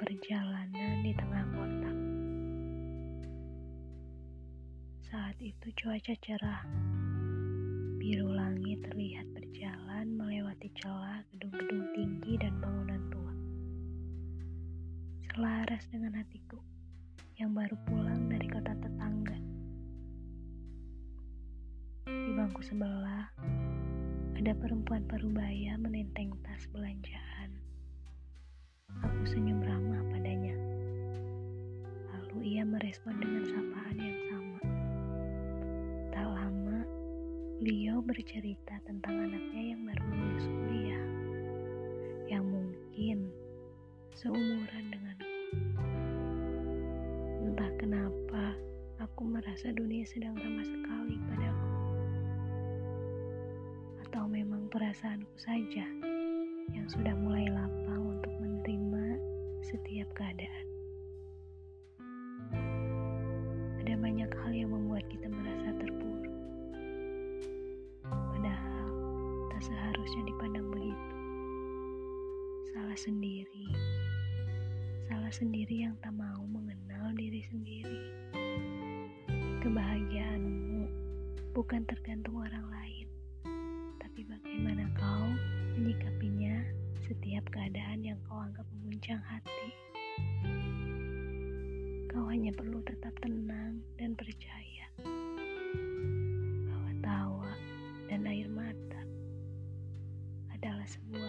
perjalanan di tengah kota. Saat itu cuaca cerah. Biru langit terlihat berjalan melewati celah gedung-gedung tinggi dan bangunan tua. Selaras dengan hatiku yang baru pulang dari kota tetangga. Di bangku sebelah, ada perempuan parubaya menenteng tas belanjaan. Aku senyum ramah merespon dengan sapaan yang sama. Tak lama, beliau bercerita tentang anaknya yang baru lulus kuliah. Yang mungkin seumuran denganku. Entah kenapa, aku merasa dunia sedang ramah sekali padaku atau memang perasaanku saja yang sudah mulai lapang banyak hal yang membuat kita merasa terpuruk. Padahal tak seharusnya dipandang begitu. Salah sendiri. Salah sendiri yang tak mau mengenal diri sendiri. Kebahagiaanmu bukan tergantung orang lain tapi bagaimana kau menyikapinya setiap keadaan yang kau anggap menguncang hati. Kau hanya perlu tetap tenang guys.